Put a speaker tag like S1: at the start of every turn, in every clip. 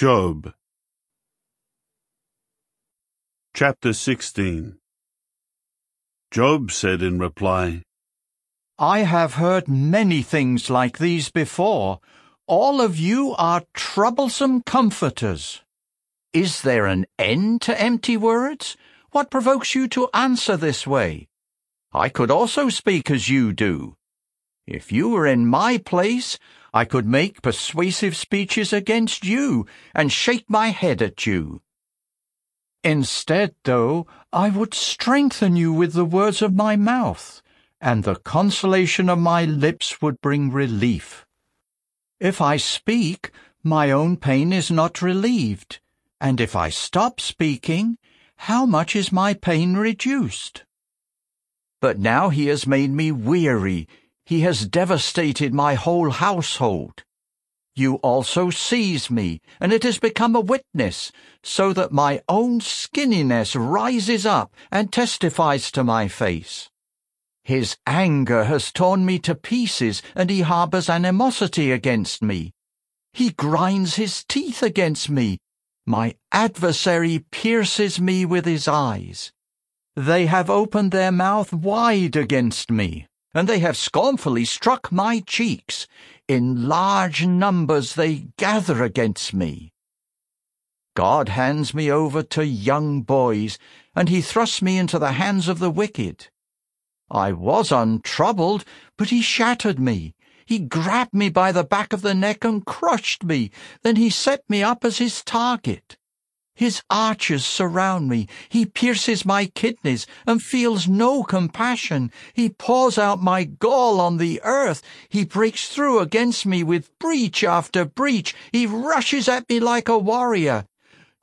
S1: Job Chapter 16 Job said in reply,
S2: I have heard many things like these before. All of you are troublesome comforters. Is there an end to empty words? What provokes you to answer this way? I could also speak as you do. If you were in my place, I could make persuasive speeches against you and shake my head at you. Instead, though, I would strengthen you with the words of my mouth, and the consolation of my lips would bring relief. If I speak, my own pain is not relieved, and if I stop speaking, how much is my pain reduced? But now he has made me weary he has devastated my whole household. You also seize me, and it has become a witness, so that my own skinniness rises up and testifies to my face. His anger has torn me to pieces, and he harbours animosity against me. He grinds his teeth against me. My adversary pierces me with his eyes. They have opened their mouth wide against me and they have scornfully struck my cheeks. In large numbers they gather against me. God hands me over to young boys, and he thrusts me into the hands of the wicked. I was untroubled, but he shattered me. He grabbed me by the back of the neck and crushed me. Then he set me up as his target. His archers surround me. He pierces my kidneys and feels no compassion. He pours out my gall on the earth. He breaks through against me with breach after breach. He rushes at me like a warrior.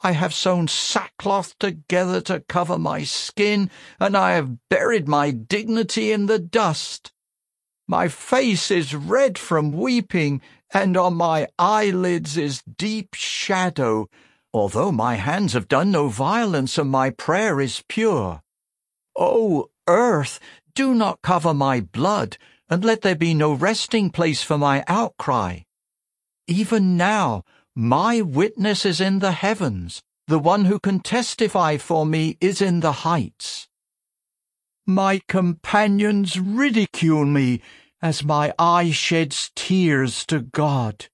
S2: I have sewn sackcloth together to cover my skin, and I have buried my dignity in the dust. My face is red from weeping, and on my eyelids is deep shadow although my hands have done no violence and my prayer is pure. O earth, do not cover my blood, and let there be no resting place for my outcry. Even now, my witness is in the heavens, the one who can testify for me is in the heights. My companions ridicule me as my eye sheds tears to God.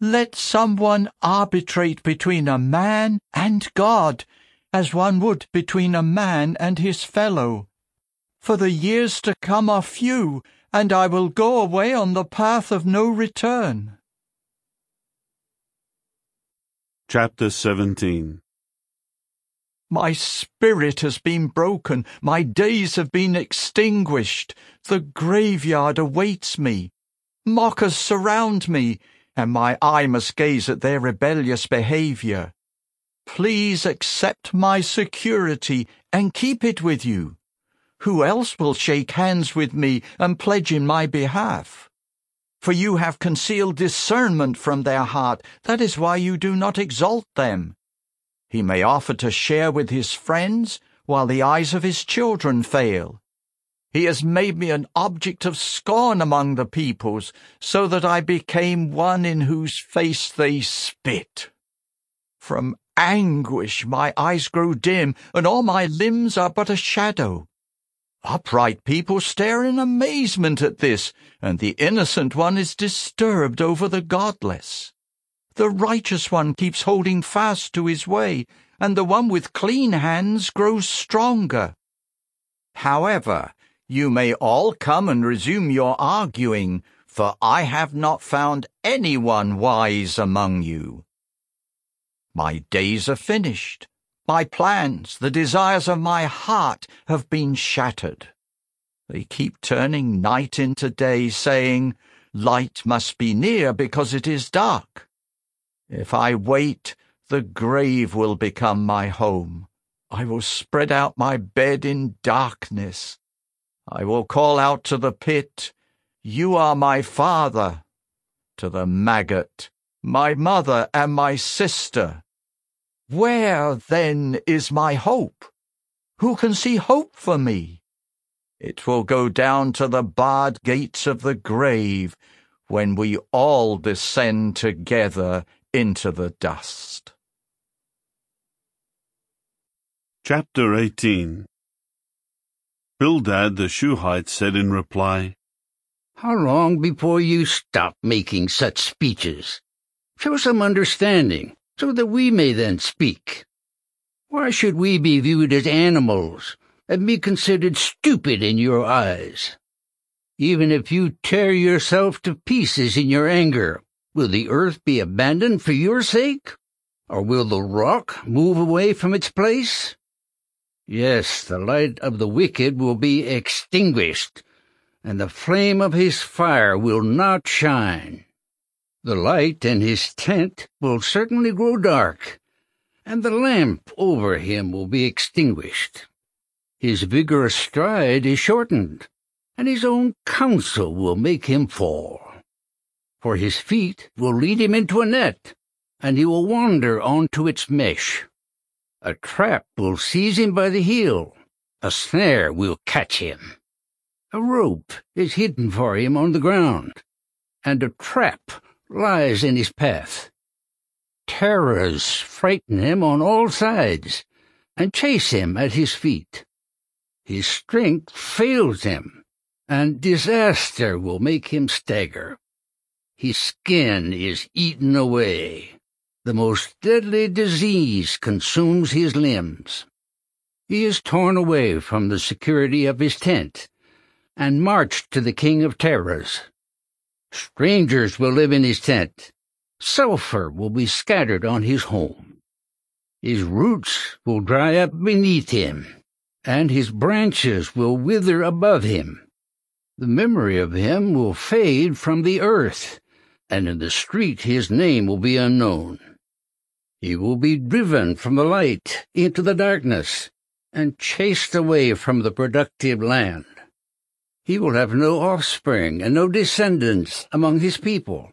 S2: Let someone arbitrate between a man and God, as one would between a man and his fellow. For the years to come are few, and I will go away on the path of no return.
S1: Chapter 17
S2: My spirit has been broken, my days have been extinguished. The graveyard awaits me. Mockers surround me and my eye must gaze at their rebellious behavior. Please accept my security and keep it with you. Who else will shake hands with me and pledge in my behalf? For you have concealed discernment from their heart, that is why you do not exalt them. He may offer to share with his friends, while the eyes of his children fail. He has made me an object of scorn among the peoples, so that I became one in whose face they spit. From anguish my eyes grow dim, and all my limbs are but a shadow. Upright people stare in amazement at this, and the innocent one is disturbed over the godless. The righteous one keeps holding fast to his way, and the one with clean hands grows stronger. However, you may all come and resume your arguing, for I have not found anyone wise among you. My days are finished. My plans, the desires of my heart, have been shattered. They keep turning night into day, saying, Light must be near because it is dark. If I wait, the grave will become my home. I will spread out my bed in darkness. I will call out to the pit, You are my father, to the maggot, my mother and my sister. Where, then, is my hope? Who can see hope for me? It will go down to the barred gates of the grave when we all descend together into the dust.
S1: Chapter 18 Bildad the Shuhite said in reply,
S3: How long before you stop making such speeches? Show some understanding, so that we may then speak. Why should we be viewed as animals and be considered stupid in your eyes? Even if you tear yourself to pieces in your anger, will the earth be abandoned for your sake? Or will the rock move away from its place? Yes, the light of the wicked will be extinguished, and the flame of his fire will not shine. The light in his tent will certainly grow dark, and the lamp over him will be extinguished. His vigorous stride is shortened, and his own counsel will make him fall. For his feet will lead him into a net, and he will wander on to its mesh. A trap will seize him by the heel. A snare will catch him. A rope is hidden for him on the ground, and a trap lies in his path. Terrors frighten him on all sides, and chase him at his feet. His strength fails him, and disaster will make him stagger. His skin is eaten away the most deadly disease consumes his limbs. He is torn away from the security of his tent and marched to the king of terrors. Strangers will live in his tent. Sulphur will be scattered on his home. His roots will dry up beneath him, and his branches will wither above him. The memory of him will fade from the earth, and in the street his name will be unknown. He will be driven from the light into the darkness and chased away from the productive land. He will have no offspring and no descendants among his people,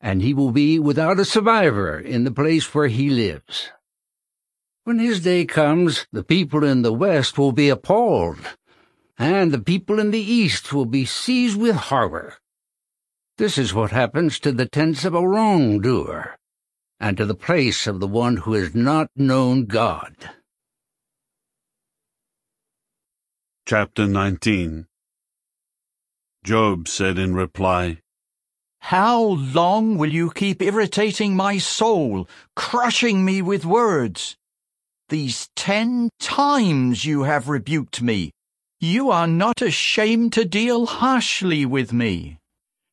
S3: and he will be without a survivor in the place where he lives. When his day comes, the people in the west will be appalled, and the people in the east will be seized with horror. This is what happens to the tents of a wrongdoer and to the place of the one who has not known God.
S1: Chapter 19 Job said in reply,
S2: How long will you keep irritating my soul, crushing me with words? These ten times you have rebuked me. You are not ashamed to deal harshly with me.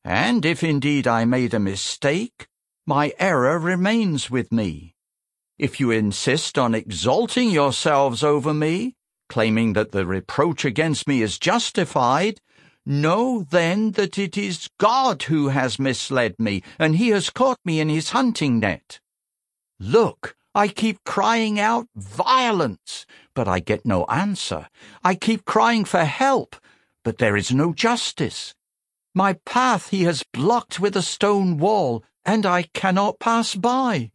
S2: And if indeed I made a mistake, my error remains with me. If you insist on exalting yourselves over me, claiming that the reproach against me is justified, know then that it is God who has misled me, and he has caught me in his hunting net. Look, I keep crying out violence, but I get no answer. I keep crying for help, but there is no justice. My path he has blocked with a stone wall, and I cannot pass by.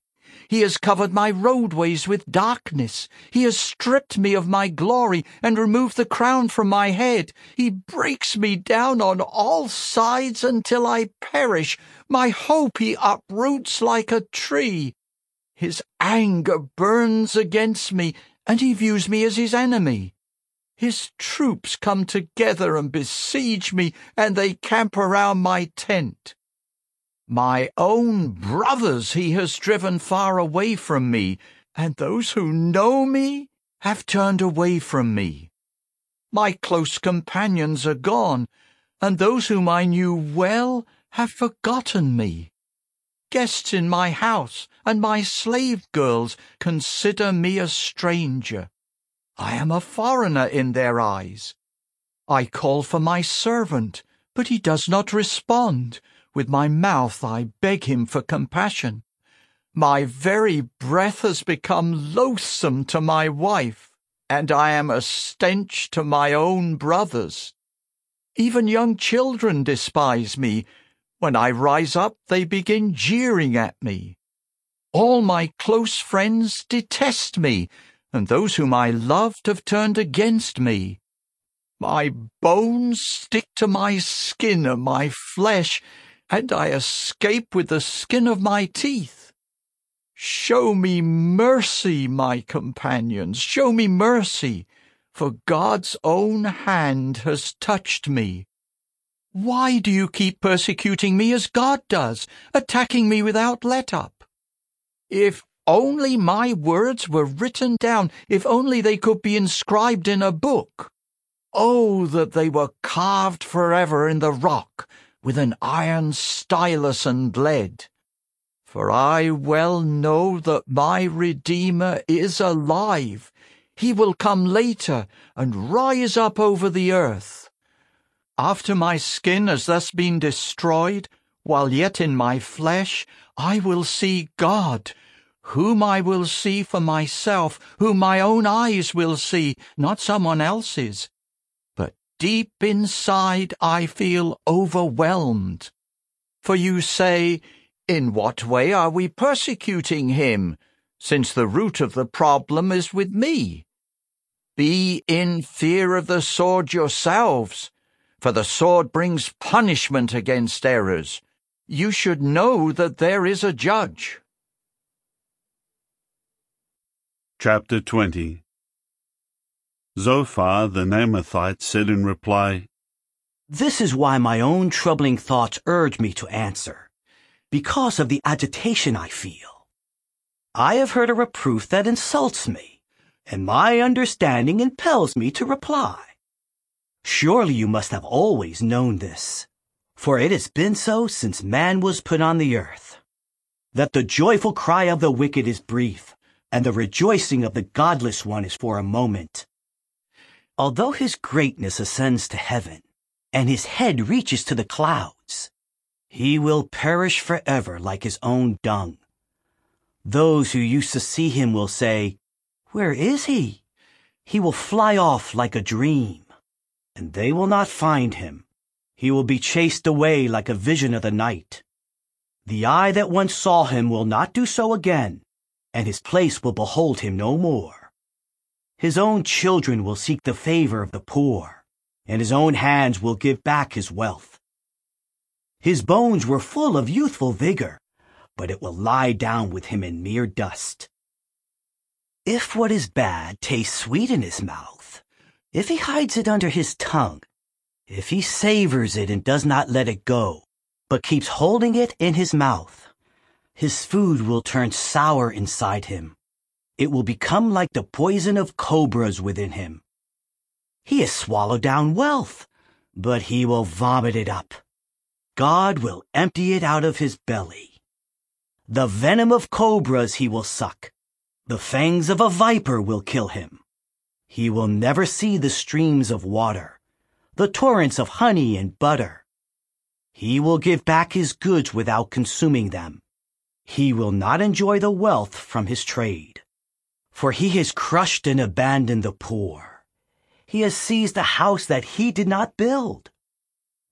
S2: He has covered my roadways with darkness. He has stripped me of my glory and removed the crown from my head. He breaks me down on all sides until I perish. My hope he uproots like a tree. His anger burns against me, and he views me as his enemy. His troops come together and besiege me, and they camp around my tent. My own brothers he has driven far away from me, and those who know me have turned away from me. My close companions are gone, and those whom I knew well have forgotten me. Guests in my house and my slave girls consider me a stranger. I am a foreigner in their eyes. I call for my servant, but he does not respond. With my mouth I beg him for compassion. My very breath has become loathsome to my wife, and I am a stench to my own brothers. Even young children despise me. When I rise up, they begin jeering at me. All my close friends detest me, and those whom I loved have turned against me. My bones stick to my skin and my flesh and I escape with the skin of my teeth. Show me mercy, my companions, show me mercy, for God's own hand has touched me. Why do you keep persecuting me as God does, attacking me without let up? If only my words were written down, if only they could be inscribed in a book. Oh, that they were carved forever in the rock with an iron stylus and lead. For I well know that my Redeemer is alive. He will come later and rise up over the earth. After my skin has thus been destroyed, while yet in my flesh, I will see God, whom I will see for myself, whom my own eyes will see, not someone else's. Deep inside I feel overwhelmed. For you say, in what way are we persecuting him, since the root of the problem is with me? Be in fear of the sword yourselves, for the sword brings punishment against errors. You should know that there is a judge.
S1: Chapter 20 Zophar the Naamathite said in reply,
S4: This is why my own troubling thoughts urge me to answer because of the agitation I feel. I have heard a reproof that insults me, and my understanding impels me to reply. Surely you must have always known this, for it has been so since man was put on the earth, that the joyful cry of the wicked is brief, and the rejoicing of the godless one is for a moment. Although his greatness ascends to heaven, and his head reaches to the clouds, he will perish forever like his own dung. Those who used to see him will say, Where is he? He will fly off like a dream, and they will not find him. He will be chased away like a vision of the night. The eye that once saw him will not do so again, and his place will behold him no more. His own children will seek the favor of the poor, and his own hands will give back his wealth. His bones were full of youthful vigor, but it will lie down with him in mere dust. If what is bad tastes sweet in his mouth, if he hides it under his tongue, if he savors it and does not let it go, but keeps holding it in his mouth, his food will turn sour inside him. It will become like the poison of cobras within him. He has swallowed down wealth, but he will vomit it up. God will empty it out of his belly. The venom of cobras he will suck. The fangs of a viper will kill him. He will never see the streams of water, the torrents of honey and butter. He will give back his goods without consuming them. He will not enjoy the wealth from his trade. For he has crushed and abandoned the poor. He has seized a house that he did not build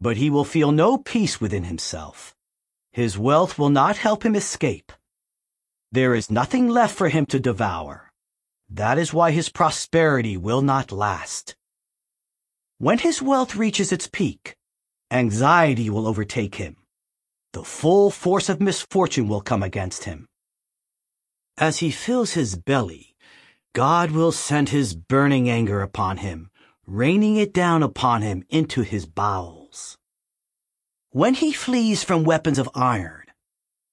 S4: but he will feel no peace within himself. His wealth will not help him escape. There is nothing left for him to devour. That is why his prosperity will not last. When his wealth reaches its peak, anxiety will overtake him. The full force of misfortune will come against him. As he fills his belly, God will send his burning anger upon him, raining it down upon him into his bowels. When he flees from weapons of iron,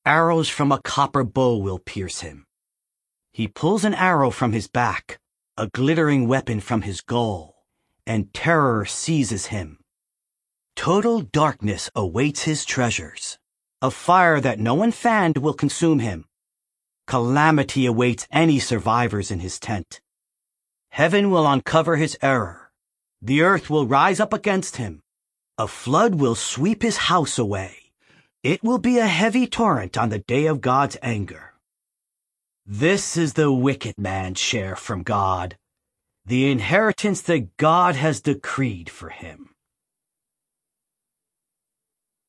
S4: arrows from a copper bow will pierce him. He pulls an arrow from his back, a glittering weapon from his goal, and terror seizes him. Total darkness awaits his treasures. A fire that no one fanned will consume him. Calamity awaits any survivors in his tent. Heaven will uncover his error. The earth will rise up against him. A flood will sweep his house away. It will be a heavy torrent on the day of God's anger. This is the wicked man's share from God, the inheritance that God has decreed for him.